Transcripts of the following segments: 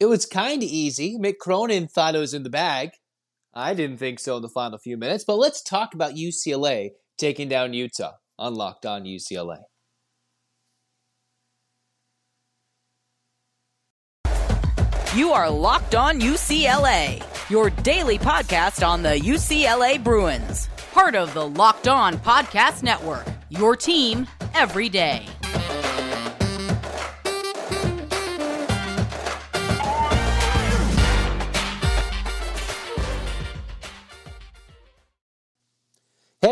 It was kind of easy. Mick Cronin thought it was in the bag. I didn't think so in the final few minutes, but let's talk about UCLA taking down Utah on Locked On UCLA. You are Locked On UCLA, your daily podcast on the UCLA Bruins, part of the Locked On Podcast Network, your team every day.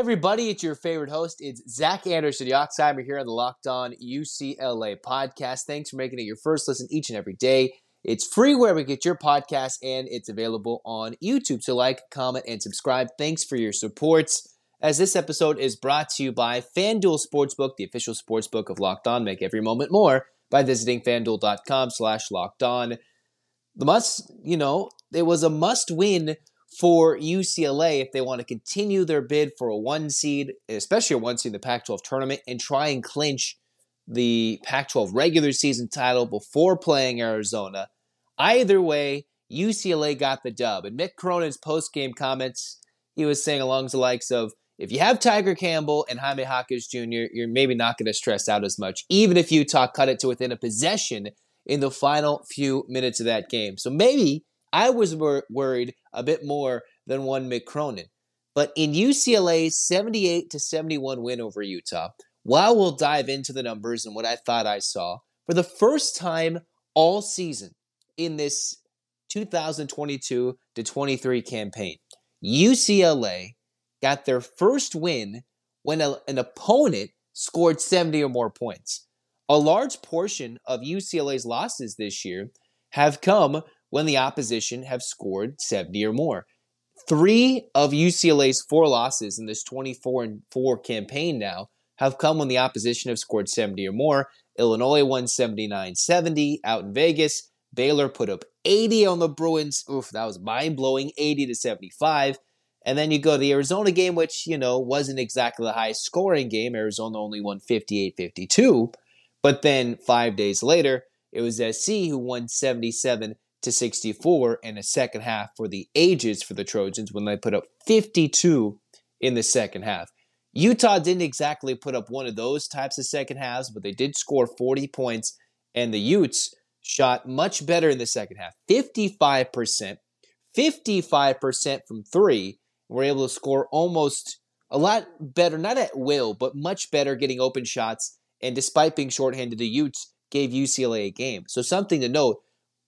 Everybody, it's your favorite host. It's Zach Anderson, Yoxsimer here on the Locked On UCLA podcast. Thanks for making it your first listen each and every day. It's free wherever you get your podcast, and it's available on YouTube. So like, comment, and subscribe. Thanks for your supports. As this episode is brought to you by FanDuel Sportsbook, the official sportsbook of Locked On. Make every moment more by visiting fanduel.com slash locked on. The must, you know, it was a must win for UCLA if they want to continue their bid for a one seed, especially a one seed in the Pac 12 tournament, and try and clinch the Pac 12 regular season title before playing Arizona. Either way, UCLA got the dub. And Mick Cronin's post game comments, he was saying along the likes of, if you have Tiger Campbell and Jaime Jaquez Jr., you're maybe not going to stress out as much, even if Utah cut it to within a possession in the final few minutes of that game. So maybe I was wor- worried a bit more than one Mick Cronin. But in UCLA's 78 to 71 win over Utah, while we'll dive into the numbers and what I thought I saw, for the first time all season in this 2022 to 23 campaign, UCLA got their first win when a, an opponent scored 70 or more points. A large portion of UCLA's losses this year have come when the opposition have scored 70 or more. Three of UCLA's four losses in this 24 and 4 campaign now have come when the opposition have scored 70 or more. Illinois won 79 70 out in Vegas. Baylor put up 80 on the Bruins. Oof, that was mind blowing 80 to 75. And then you go to the Arizona game, which, you know, wasn't exactly the highest scoring game. Arizona only won 58 52. But then five days later, it was SC who won 77 to 64 in a second half for the ages for the Trojans when they put up 52 in the second half. Utah didn't exactly put up one of those types of second halves, but they did score 40 points, and the Utes shot much better in the second half 55%, 55% from three. Were able to score almost a lot better, not at will, but much better getting open shots. And despite being shorthanded, the Utes gave UCLA a game. So, something to note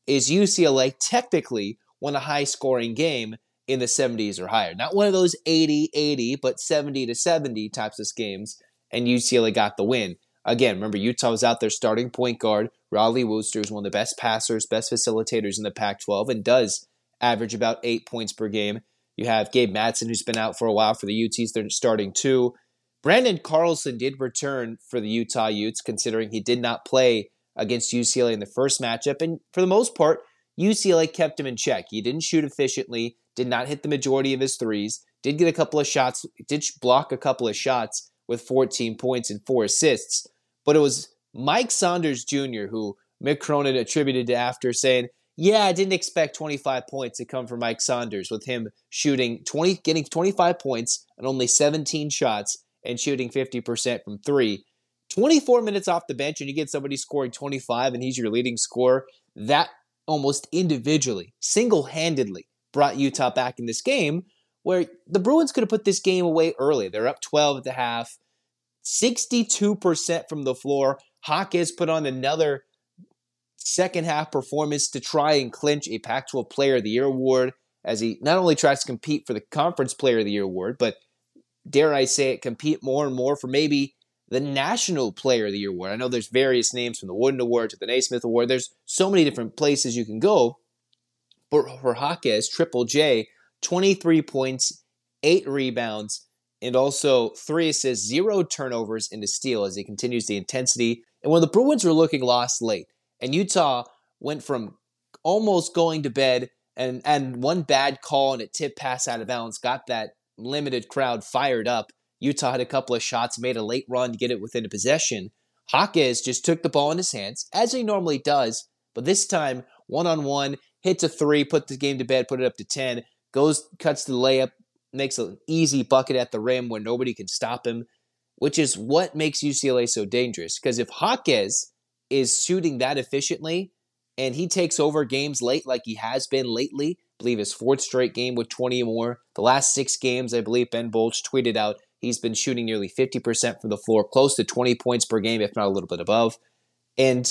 is UCLA technically won a high scoring game in the 70s or higher. Not one of those 80 80, but 70 to 70 types of games, and UCLA got the win. Again, remember, Utah was out there starting point guard. Rollie Worster is one of the best passers, best facilitators in the Pac 12, and does average about eight points per game. You have Gabe Madsen, who's been out for a while for the Utes. They're starting two. Branden Carlson did return for the Utah Utes, considering he did not play against UCLA in the first matchup. And for the most part, UCLA kept him in check. He didn't shoot efficiently, did not hit the majority of his threes, did get a couple of shots, did block a couple of shots with 14 points and four assists. But it was Mike Saunders Jr., who Mick Cronin attributed to after saying, yeah, I didn't expect 25 points to come from Mike Saunders with him shooting 20, getting 25 points and only 17 shots and shooting 50% from three. 24 minutes off the bench and you get somebody scoring 25 and he's your leading scorer, that almost individually, single handedly brought Utah back in this game where the Bruins could have put this game away early. They're up 12 at the half, 62% from the floor. Jaquez put on another second half performance to try and clinch a Pac 12 Player of the Year award as he not only tries to compete for the Conference Player of the Year award, but dare I say it, compete more and more for maybe the National Player of the Year award. I know there's various names from the Wooden Award to the Naismith Award. There's so many different places you can go. But for Jaquez, Triple J, 23 points, 8 rebounds, and also 3 assists, 0 turnovers into steal as he continues the intensity. And when the Bruins were looking lost late, and Utah went from almost going to bed and, and one bad call and a tip pass out of bounds got that limited crowd fired up Utah had a couple of shots, made a late run to get it within a possession. Jaquez just took the ball in his hands, as he normally does, but this time one on one, hits a three, put the game to bed, put it up to 10, goes, cuts the layup, makes an easy bucket at the rim where nobody can stop him, which is what makes UCLA so dangerous. Because if Jaquez is shooting that efficiently and he takes over games late like he has been lately, I believe his fourth straight game with 20 or more. The last six games, I believe Ben Bolch tweeted out he's been shooting nearly 50% from the floor, close to 20 points per game, if not a little bit above. And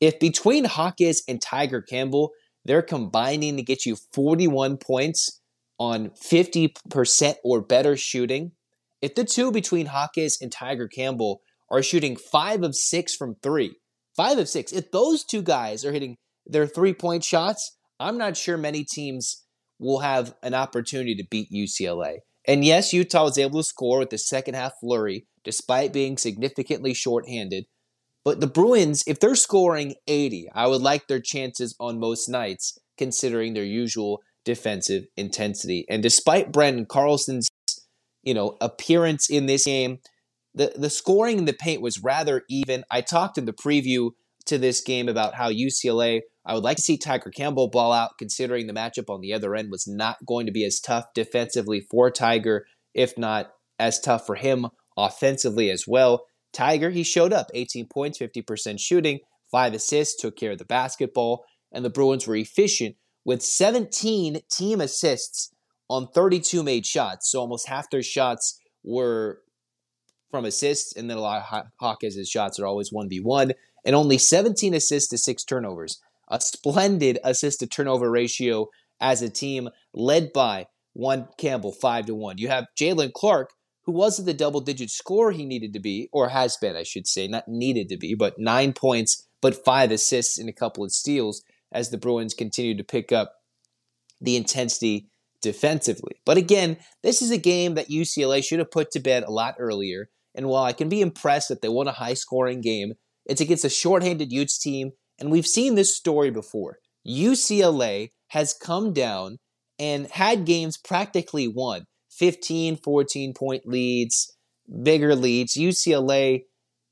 if between Jaquez and Tiger Campbell, they're combining to get you 41 points on 50% or better shooting. If the two between Jaquez and Tiger Campbell are shooting five of six from three, five of six, if those two guys are hitting their three point shots, I'm not sure many teams will have an opportunity to beat UCLA. And yes, Utah was able to score with the second half flurry despite being significantly shorthanded. But the Bruins, if they're scoring 80, I would like their chances on most nights considering their usual defensive intensity. And despite Branden Carlson's, you know, appearance in this game, the, the scoring in the paint was rather even. I talked in the preview to this game about how UCLA, I would like to see Tiger Campbell ball out, considering the matchup on the other end was not going to be as tough defensively for Tiger, if not as tough for him offensively as well. Tiger, he showed up 18 points, 50% shooting, five assists, took care of the basketball, and the Bruins were efficient with 17 team assists on 32 made shots. So almost half their shots were from assists, and then a lot of Hawkins' shots are always 1v1, and only 17 assists to six turnovers. A splendid assist to turnover ratio as a team led by one Campbell, 5 to 1. You have Jaylen Clark, who wasn't the double digit scorer he needed to be, or has been, I should say, not needed to be, but nine points, but five assists and a couple of steals as the Bruins continue to pick up the intensity defensively. But again, this is a game that UCLA should have put to bed a lot earlier. And while I can be impressed that they won a high scoring game, it's against a shorthanded Utes team. And we've seen this story before. UCLA has come down and had games practically won 15, 14 point leads, bigger leads. UCLA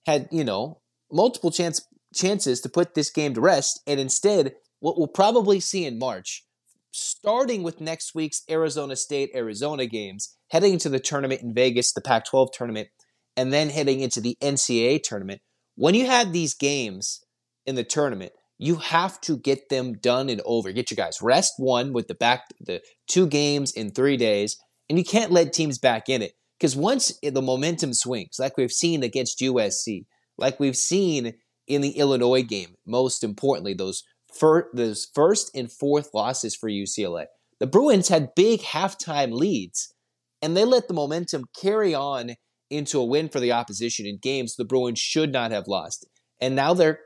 had, you know, multiple chance, chances to put this game to rest. And instead, what we'll probably see in March, starting with next week's Arizona State Arizona games, heading into the tournament in Vegas, the Pac 12 tournament, and then heading into the NCAA tournament. When you have these games in the tournament, you have to get them done and over. Get your guys rest one with the back the two games in 3 days and you can't let teams back in it because once the momentum swings like we've seen against USC, like we've seen in the Illinois game, most importantly those for those first and fourth losses for UCLA. The Bruins had big halftime leads, and they let the momentum carry on into a win for the opposition in games the Bruins should not have lost. And now they're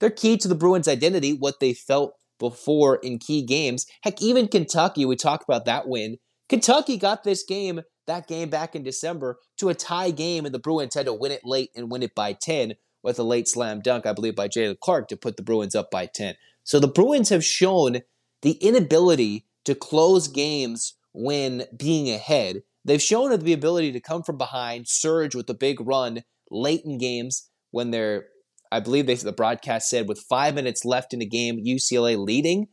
they're key to the Bruins' identity, what they felt before in key games. Heck, even Kentucky, we talked about that win. Kentucky got this game, that game back in December, to a tie game, and the Bruins had to win it late and win it by 10 with a late slam dunk, I believe, by Jaylen Clark to put the Bruins up by 10. So the Bruins have shown the inability to close games when being ahead. They've shown the ability to come from behind, surge with a big run late in games when they're, I believe they, the broadcast said, with five minutes left in the game, UCLA leading,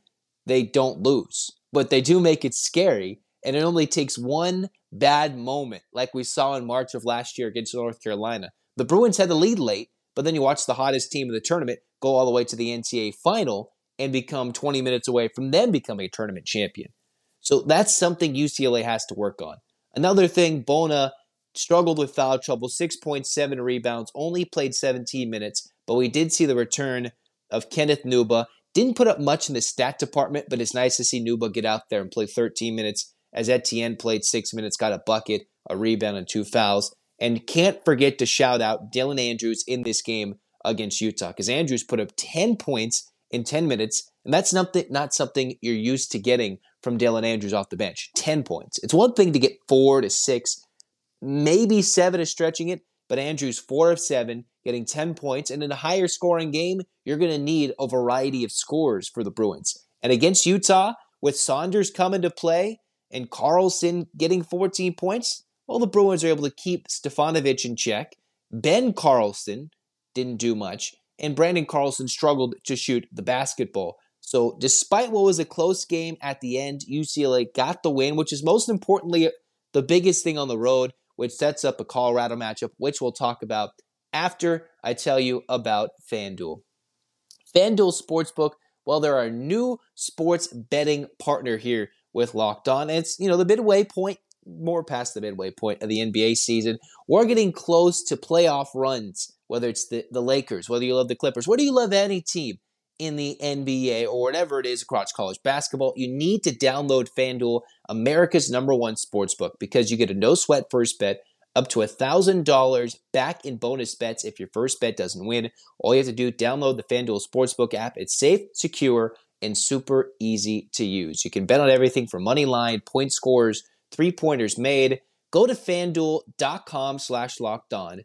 they don't lose. But they do make it scary, and it only takes one bad moment, like we saw in March of last year against North Carolina. The Bruins had the lead late, but then you watch the hottest team in the tournament go all the way to the NCAA final and become 20 minutes away from them becoming a tournament champion. So that's something UCLA has to work on. Another thing, Bona struggled with foul trouble, 6.7 rebounds, only played 17 minutes, but we did see the return of Kenneth Nwuba. Didn't put up much in the stat department, but it's nice to see Nwuba get out there and play 13 minutes as Etienne played six minutes, got a bucket, a rebound, and two fouls. And can't forget to shout out Dylan Andrews in this game against Utah because Andrews put up 10 points in 10 minutes. And that's not, not something you're used to getting from Dylan Andrews off the bench. 10 points. It's one thing to get four to six, maybe seven is stretching it, but Andrews, four of seven, getting 10 points. And in a higher scoring game, you're going to need a variety of scores for the Bruins. And against Utah, with Saunders coming to play and Carlson getting 14 points, well, the Bruins are able to keep Stefanovic in check. Ben Carlson didn't do much and Branden Carlson struggled to shoot the basketball. So, despite what was a close game at the end, UCLA got the win, which is most importantly the biggest thing on the road, which sets up a Colorado matchup, which we'll talk about after I tell you about FanDuel. FanDuel Sportsbook, well, they're our new sports betting partner here with Locked On. It's, you know, the midway point, more past the midway point of the NBA season. We're getting close to playoff runs, whether it's the, the Lakers, whether you love the Clippers, whether you love any team in the NBA or whatever it is across college basketball, you need to download FanDuel, America's number one sports book, because you get a no sweat first bet up to $1,000 back in bonus bets if your first bet doesn't win. All you have to do, download the FanDuel Sportsbook app. It's safe, secure, and super easy to use. You can bet on everything from money line, point scores, three pointers made. Go to fanduel.com slash locked on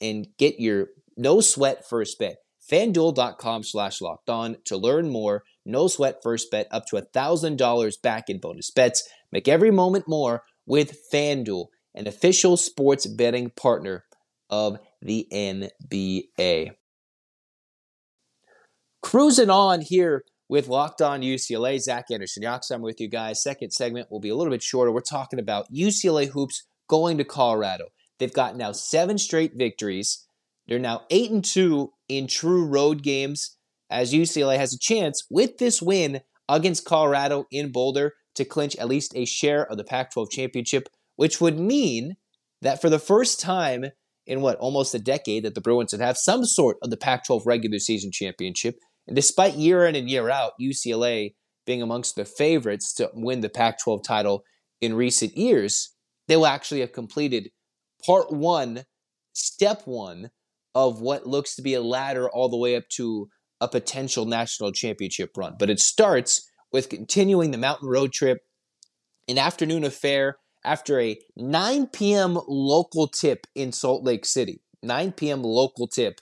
and get your no sweat first bet fanduel.com slash locked on to learn more. No sweat first bet up to $1,000 back in bonus bets. Make every moment more with FanDuel, an official sports betting partner of the NBA. Cruising on here with Locked On UCLA. Zach Anderson Yoxsimer with you guys. Second segment will be a little bit shorter. We're talking about UCLA hoops going to Colorado. They've got now seven straight victories. They're now 8 and 2 in true road games as UCLA has a chance with this win against Colorado in Boulder to clinch at least a share of the Pac 12 championship, which would mean that for the first time in what, almost a decade, that the Bruins would have some sort of the Pac 12 regular season championship. And despite year in and year out, UCLA being amongst the favorites to win the Pac 12 title in recent years, they will actually have completed part one, step one of what looks to be a ladder all the way up to a potential national championship run. But it starts with continuing the mountain road trip, an afternoon affair after a 9 p.m. local tip in Salt Lake City. 9 p.m. local tip,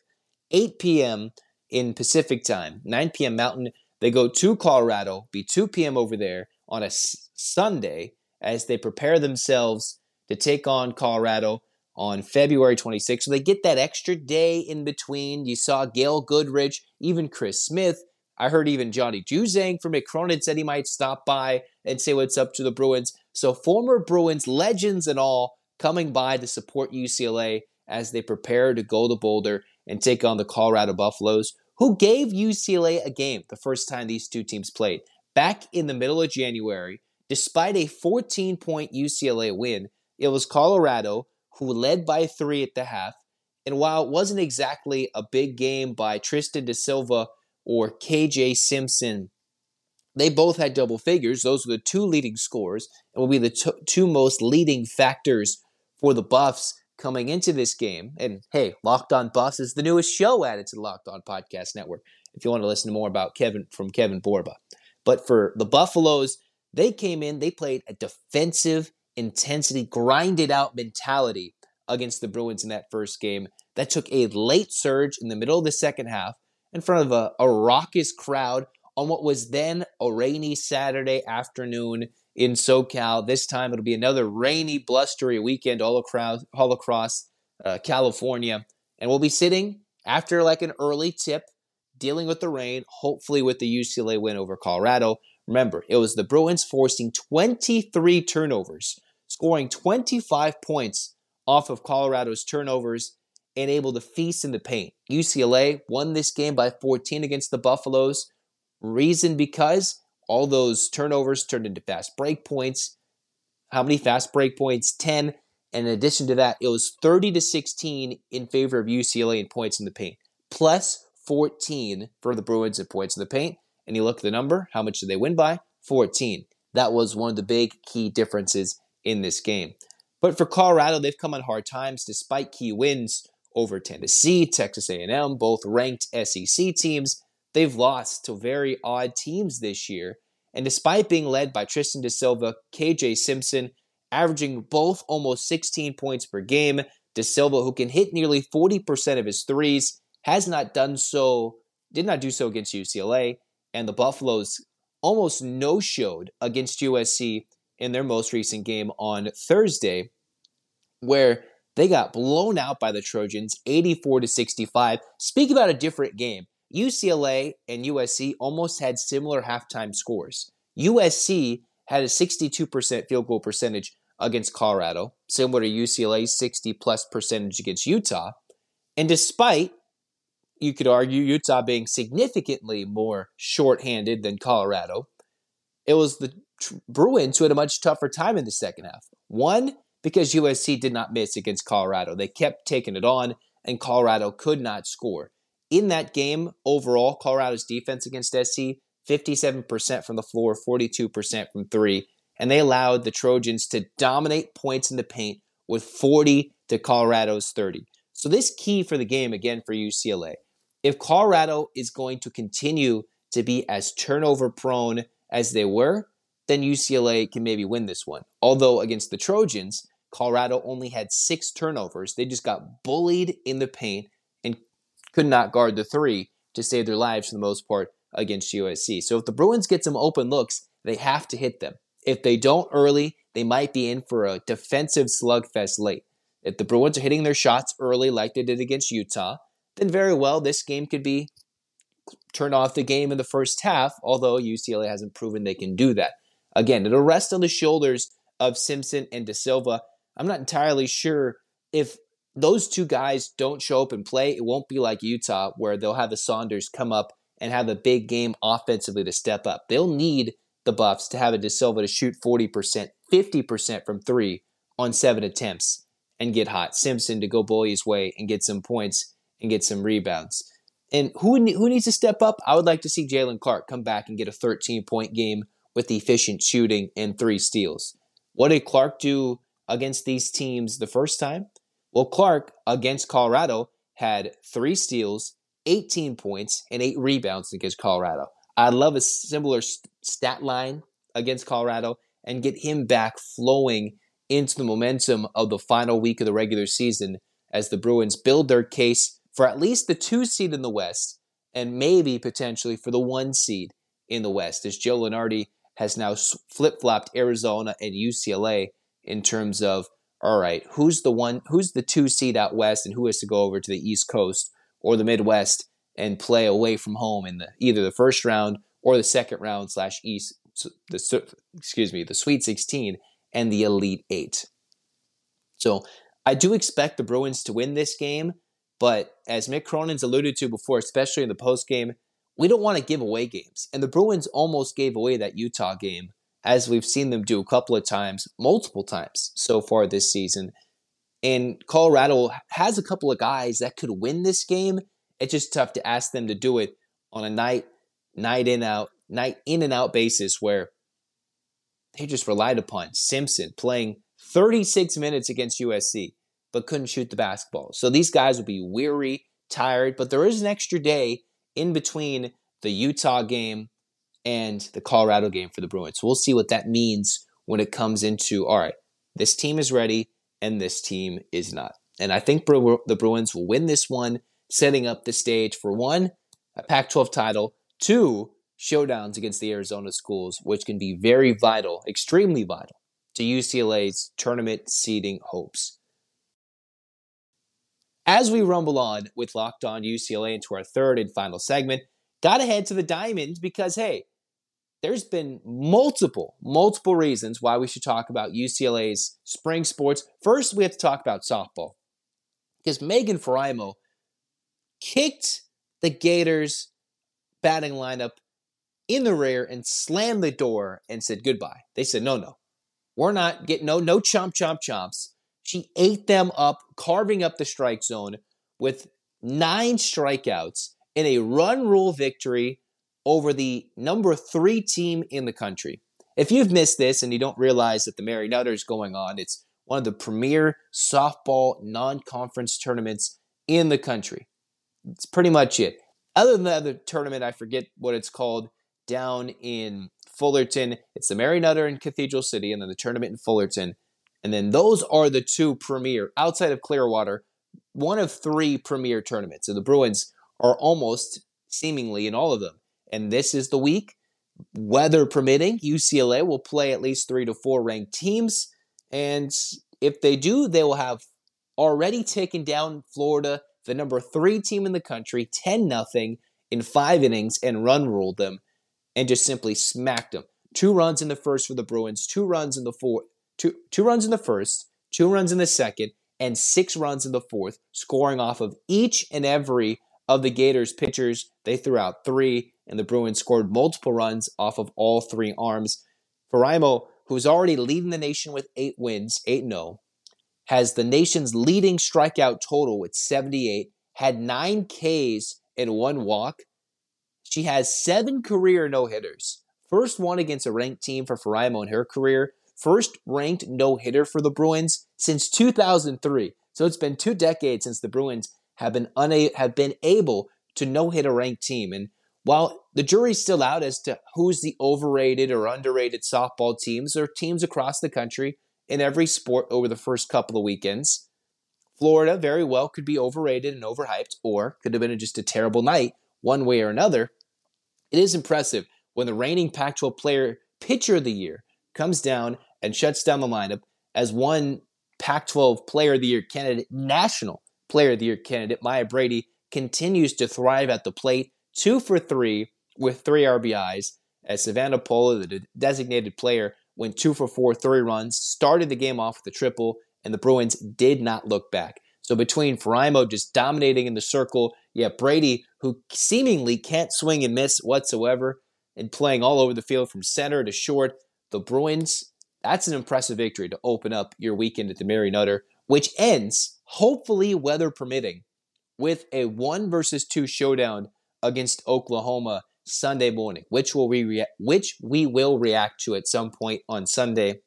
8 p.m. in Pacific time, 9 p.m. Mountain. They go to Colorado, be 2 p.m. over there on a s- Sunday as they prepare themselves to take on Colorado on February 26th. So they get that extra day in between. You saw Gail Goodrich, even Chris Smith. I heard even Johnny Juzang from Mick Cronin said he might stop by and say what's up to the Bruins. So former Bruins legends and all coming by to support UCLA as they prepare to go to Boulder and take on the Colorado Buffaloes, who gave UCLA a game the first time these two teams played. Back in the middle of January, despite a 14 point UCLA win, it was Colorado who led by three at the half. And while it wasn't exactly a big game by Tristan da Silva or KJ Simpson, they both had double figures. Those were the two leading scores and will be the t- two most leading factors for the Buffs coming into this game. And hey, Locked On Buffs is the newest show added to the Locked On Podcast Network. If you want to listen to more about Kevin from Kevin Borba, but for the Buffaloes, they came in, they played a defensive intensity, grinded out mentality against the Bruins in that first game that took a late surge in the middle of the second half in front of a, a raucous crowd on what was then a rainy Saturday afternoon in SoCal. This time it'll be another rainy, blustery weekend all across, all across uh, California. And we'll be sitting after like an early tip, dealing with the rain, hopefully with the UCLA win over Colorado. Remember, it was the Bruins forcing 23 turnovers scoring 25 points off of Colorado's turnovers and able to feast in the paint. UCLA won this game by 14 against the Buffaloes. Reason because all those turnovers turned into fast break points. How many fast break points? 10. And in addition to that, it was 30 to 16 in favor of UCLA in points in the paint, plus 14 for the Bruins in points in the paint. And you look at the number, how much did they win by? 14. That was one of the big key differences in this game. But for Colorado, they've come on hard times despite key wins over Tennessee, Texas A&M, both ranked SEC teams. They've lost to very odd teams this year. And despite being led by Tristan De Silva, KJ Simpson, averaging both almost 16 points per game, De Silva, who can hit nearly 40% of his threes, has not done so, did not do so against UCLA. And the Buffaloes almost no showed against USC in their most recent game on Thursday, where they got blown out by the Trojans 84 to 65. Speak about a different game. UCLA and USC almost had similar halftime scores. USC had a 62% field goal percentage against Colorado, similar to UCLA's 60 plus percentage against Utah. And despite, you could argue, Utah being significantly more shorthanded than Colorado, it was the Bruins who had a much tougher time in the second half. One, because USC did not miss against Colorado. They kept taking it on, and Colorado could not score. In that game, overall, Colorado's defense against SC, 57% from the floor, 42% from three, and they allowed the Trojans to dominate points in the paint with 40 to Colorado's 30. So, this key for the game again for UCLA. If Colorado is going to continue to be as turnover prone as they were, then UCLA can maybe win this one. Although against the Trojans, Colorado only had six turnovers. They just got bullied in the paint and could not guard the three to save their lives for the most part against USC. So if the Bruins get some open looks, they have to hit them. If they don't early, they might be in for a defensive slugfest late. If the Bruins are hitting their shots early like they did against Utah, then very well this game could be turn off the game in the first half, although UCLA hasn't proven they can do that. Again, it'll rest on the shoulders of Simpson and De Silva. I'm not entirely sure if those two guys don't show up and play, it won't be like Utah where they'll have the Saunders come up and have a big game offensively to step up. They'll need the Buffs to have a De Silva to shoot 40%, 50% from three on seven attempts and get hot. Simpson to go bully his way and get some points and get some rebounds. And who who needs to step up? I would like to see Jaylen Clark come back and get a 13 point game with efficient shooting and three steals. What did Clark do against these teams the first time? Well, Clark against Colorado had three steals, 18 points, and eight rebounds against Colorado. I'd love a similar stat line against Colorado and get him back flowing into the momentum of the final week of the regular season as the Bruins build their case for at least the two seed in the West and maybe potentially for the one seed in the West as Joe Lunardi has now flip flopped Arizona and UCLA in terms of all right, who's the one, who's the two seed out west, and who has to go over to the East Coast or the Midwest and play away from home in the either the first round or the second round slash East, the excuse me, the Sweet 16 and the Elite Eight. So I do expect the Bruins to win this game, but as Mick Cronin's alluded to before, especially in the post game, we don't want to give away games. And the Bruins almost gave away that Utah game, as we've seen them do a couple of times, multiple times so far this season. And Colorado has a couple of guys that could win this game. It's just tough to ask them to do it on a night, night in out, night in and out basis where they just relied upon Simpson playing 36 minutes against USC, but couldn't shoot the basketball. So these guys will be weary, tired, but there is an extra day in between the Utah game and the Colorado game for the Bruins. We'll see what that means when it comes into all right, this team is ready and this team is not. And I think the Bruins will win this one, setting up the stage for one, a Pac 12 title, two, showdowns against the Arizona schools, which can be very vital, extremely vital to UCLA's tournament seeding hopes. As we rumble on with Locked On UCLA into our third and final segment, gotta head to the Diamond because, hey, there's been multiple, multiple reasons why we should talk about UCLA's spring sports. First, we have to talk about softball because Megan Faraimo kicked the Gators batting lineup in the rear and slammed the door and said goodbye. They said, no, no, we're not getting no, no chomp, chomp, chomps. She ate them up, carving up the strike zone with nine strikeouts in a run rule victory over the number three team in the country. If you've missed this and you don't realize that the Mary Nutter is going on, it's one of the premier softball non conference tournaments in the country. It's pretty much it. Other than the other tournament, I forget what it's called down in Fullerton. It's the Mary Nutter in Cathedral City, and then the tournament in Fullerton. And then those are the two premier, outside of Clearwater, one of three premier tournaments. And the Bruins are almost seemingly in all of them. And this is the week, weather permitting, UCLA will play at least three to four ranked teams. And if they do, they will have already taken down Florida, the number three team in the country, 10 nothing in five innings and run ruled them and just simply smacked them. Two runs in the first for the Bruins, two runs in the fourth, two, two runs in the first, two runs in the second, and six runs in the fourth, scoring off of each and every of the Gators pitchers. They threw out three, and the Bruins scored multiple runs off of all three arms. Faraimo, who's already leading the nation with eight wins, 8 0, has the nation's leading strikeout total with 78, had nine Ks and one walk. She has seven career no hitters. First one against a ranked team for Faraimo in her career. First ranked no hitter for the Bruins since 2003. So it's been two decades since the Bruins have been una- have been able to no hit a ranked team. And while the jury's still out as to who's the overrated or underrated softball teams, are teams across the country in every sport over the first couple of weekends. Florida very well could be overrated and overhyped, or could have been just a terrible night, one way or another. It is impressive when the reigning Pac 12 player pitcher of the year comes down and shuts down the lineup as one Pac 12 player of the year candidate, national player of the year candidate, Maya Brady, continues to thrive at the plate, two for three with three RBIs, as Savannah Pola, the designated player, went two for four, three runs, started the game off with a triple, and the Bruins did not look back. So between Faraimo just dominating in the circle, yeah, Brady, who seemingly can't swing and miss whatsoever, and playing all over the field from center to short, the Bruins, that's an impressive victory to open up your weekend at the Mary Nutter, which ends, hopefully weather permitting, with a one versus two showdown against Oklahoma Sunday morning, which will we rea- which we will react to at some point on Sunday,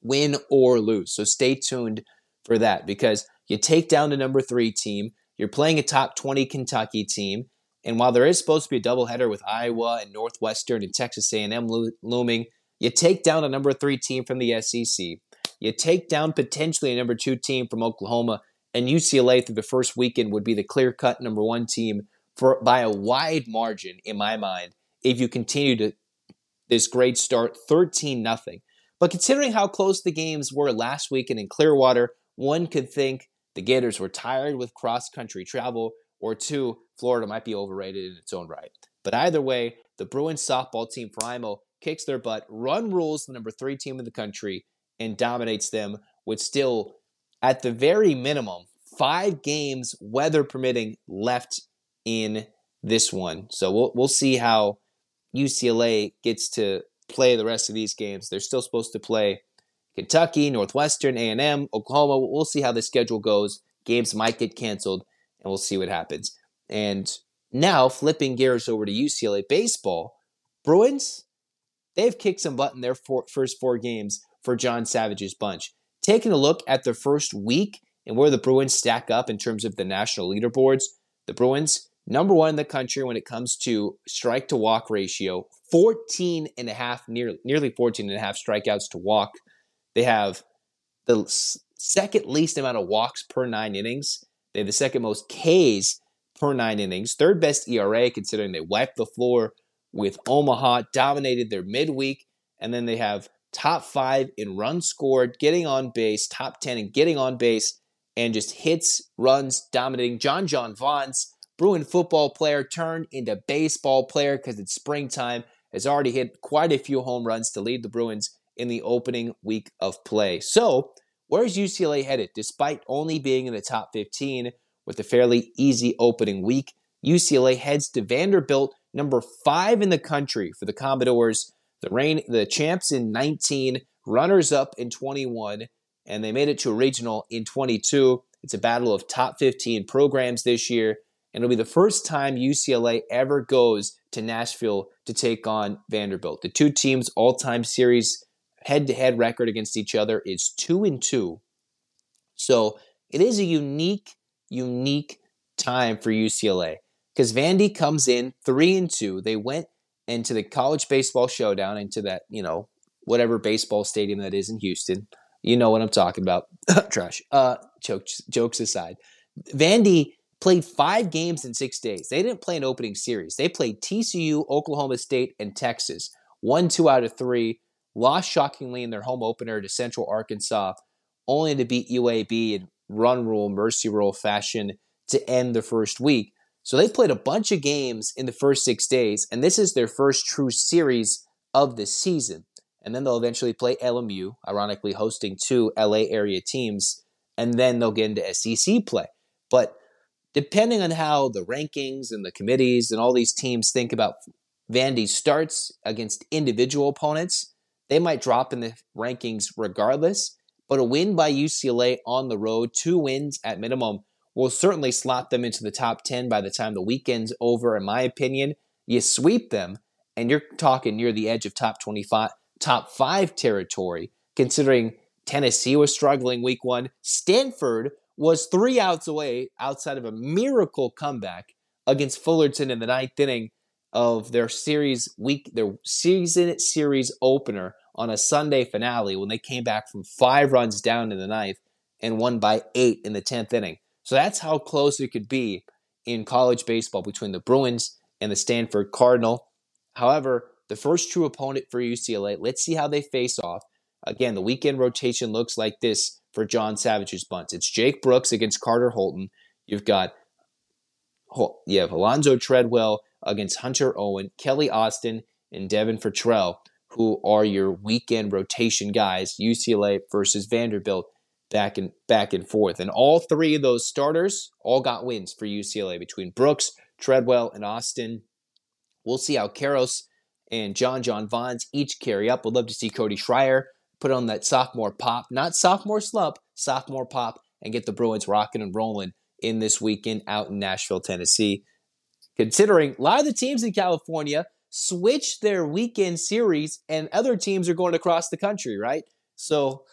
win or lose. So stay tuned for that because you take down the number three team. You're playing a top 20 Kentucky team. And while there is supposed to be a doubleheader with Iowa and Northwestern and Texas A&M lo- looming, you take down a number three team from the SEC. You take down potentially a number two team from Oklahoma, and UCLA through the first weekend would be the clear-cut number one team for by a wide margin in my mind if you continue to this great start 13 nothing but considering how close the games were last weekend in clearwater one could think the gators were tired with cross country travel or two florida might be overrated in its own right but either way the bruins softball team Faraimo kicks their butt run rules the number three team in the country and dominates them with still at the very minimum five games weather permitting left in this one. So we'll we'll see how UCLA gets to play the rest of these games. They're still supposed to play Kentucky, Northwestern, A&M, Oklahoma. We'll see how the schedule goes. Games might get canceled, and we'll see what happens. And now flipping gears over to UCLA baseball, Bruins, they've kicked some butt in their first four games for John Savage's bunch. Taking a look at the first week and where the Bruins stack up in terms of the national leaderboards, the Bruins number one in the country when it comes to strike to walk ratio 14 and a half near, nearly 14 and a half strikeouts to walk they have the second least amount of walks per nine innings they have the second most ks per nine innings third best era considering they wiped the floor with omaha dominated their midweek and then they have top five in runs scored getting on base top 10 in getting on base and just hits runs dominating john john vaughns Bruin football player turned into baseball player because it's springtime, has already hit quite a few home runs to lead the Bruins in the opening week of play. So, where's UCLA headed? Despite only being in the top 15 with a fairly easy opening week, UCLA heads to Vanderbilt, number five in the country for the Commodores. The reign, the champs in 19, runners up in 21, and they made it to a regional in 22. It's a battle of top 15 programs this year and it'll be the first time UCLA ever goes to Nashville to take on Vanderbilt. The two teams' all-time series head-to-head record against each other is two and two. So it is a unique, unique time for UCLA because Vandy comes in three and two. They went into the college baseball showdown into that you know whatever baseball stadium that is in Houston. You know what I'm talking about. Trash. Uh, jokes, jokes aside, Vandy played five games in six days. They didn't play an opening series. They played TCU, Oklahoma State, and Texas. Won two out of three. Lost shockingly in their home opener to Central Arkansas, only to beat UAB in run rule, mercy rule fashion to end the first week. So they've played a bunch of games in the first six days, and this is their first true series of the season. And then they'll eventually play LMU, ironically hosting two LA area teams, and then they'll get into SEC play. But depending on how the rankings and the committees and all these teams think about Vandy's starts against individual opponents, they might drop in the rankings regardless. But a win by UCLA on the road, two wins at minimum, will certainly slot them into the top 10 by the time the weekend's over, in my opinion. You sweep them, and you're talking near the edge of top 25, top five territory, considering Tennessee was struggling week one. Stanford was three outs away outside of a miracle comeback against Fullerton in the ninth inning of their series week, their season series opener on a Sunday finale when they came back from five runs down in the ninth and won by eight in the tenth inning. So that's how close it could be in college baseball between the Bruins and the Stanford Cardinal. However, the first true opponent for UCLA, let's see how they face off. Again, the weekend rotation looks like this for John Savage's bunts. It's Jake Brooks against Carter Holton. You've got you have Alonzo Tredwell against Hunter Owen, Kelly Austin, and Devin Futrell, who are your weekend rotation guys. UCLA versus Vanderbilt, back and back and forth, and all three of those starters all got wins for UCLA between Brooks, Tredwell, and Austin. We'll see how Karros and John John Vaughns each carry up. We'd love to see Cody Schreier put on that sophomore pop, not sophomore slump, sophomore pop, and get the Bruins rocking and rolling in this weekend out in Nashville, Tennessee. Considering a lot of the teams in California switch their weekend series and other teams are going across the country, right? So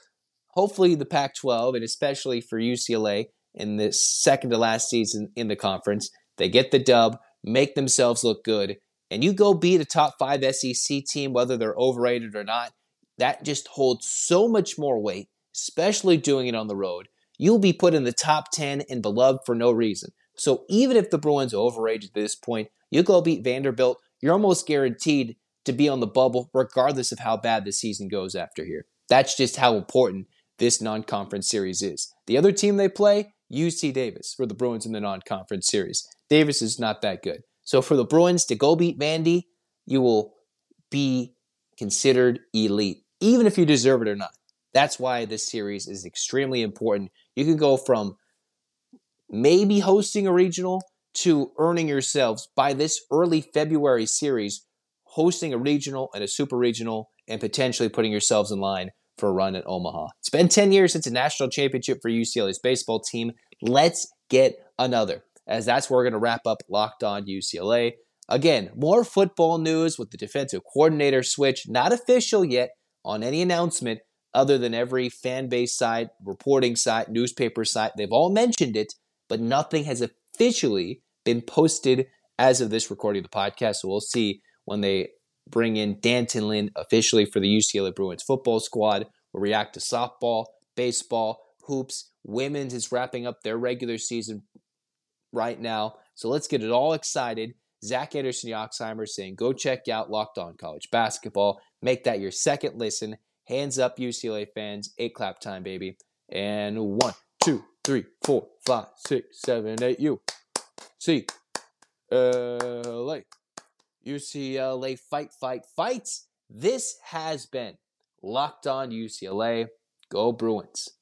hopefully the Pac 12, and especially for UCLA in this second to last season in the conference, they get the dub, make themselves look good, and you go beat a top five SEC team, whether they're overrated or not, that just holds so much more weight, especially doing it on the road. You'll be put in the top 10 and beloved for no reason. So even if the Bruins are overrated at this point, you go beat Vanderbilt, you're almost guaranteed to be on the bubble regardless of how bad the season goes after here. That's just how important this non conference series is. The other team they play, UC Davis, for the Bruins in the non conference series. Davis is not that good. So for the Bruins to go beat Vandy, you will be considered elite even if you deserve it or not. That's why this series is extremely important. You can go from maybe hosting a regional to earning yourselves by this early February series, hosting a regional and a super regional, and potentially putting yourselves in line for a run at Omaha. It's been 10 years since a national championship for UCLA's baseball team. Let's get another, as that's where we're going to wrap up Locked On UCLA. Again, more football news with the defensive coordinator switch, not official yet, on any announcement other than every fan base site, reporting site, newspaper site. They've all mentioned it, but nothing has officially been posted as of this recording of the podcast. So we'll see when they bring in D'Anton Lynn officially for the UCLA Bruins football squad. We'll react to softball, baseball, hoops. Women's is wrapping up their regular season right now. So let's get it all excited. Zach Anderson Yoxsimer saying, go check out Locked On College Basketball. Make that your second listen. Hands up, UCLA fans. Eight clap time, baby. And one, two, three, four, five, six, seven, eight. You. See. LA. UCLA fight, fight, fights. This has been Locked On UCLA. Go Bruins.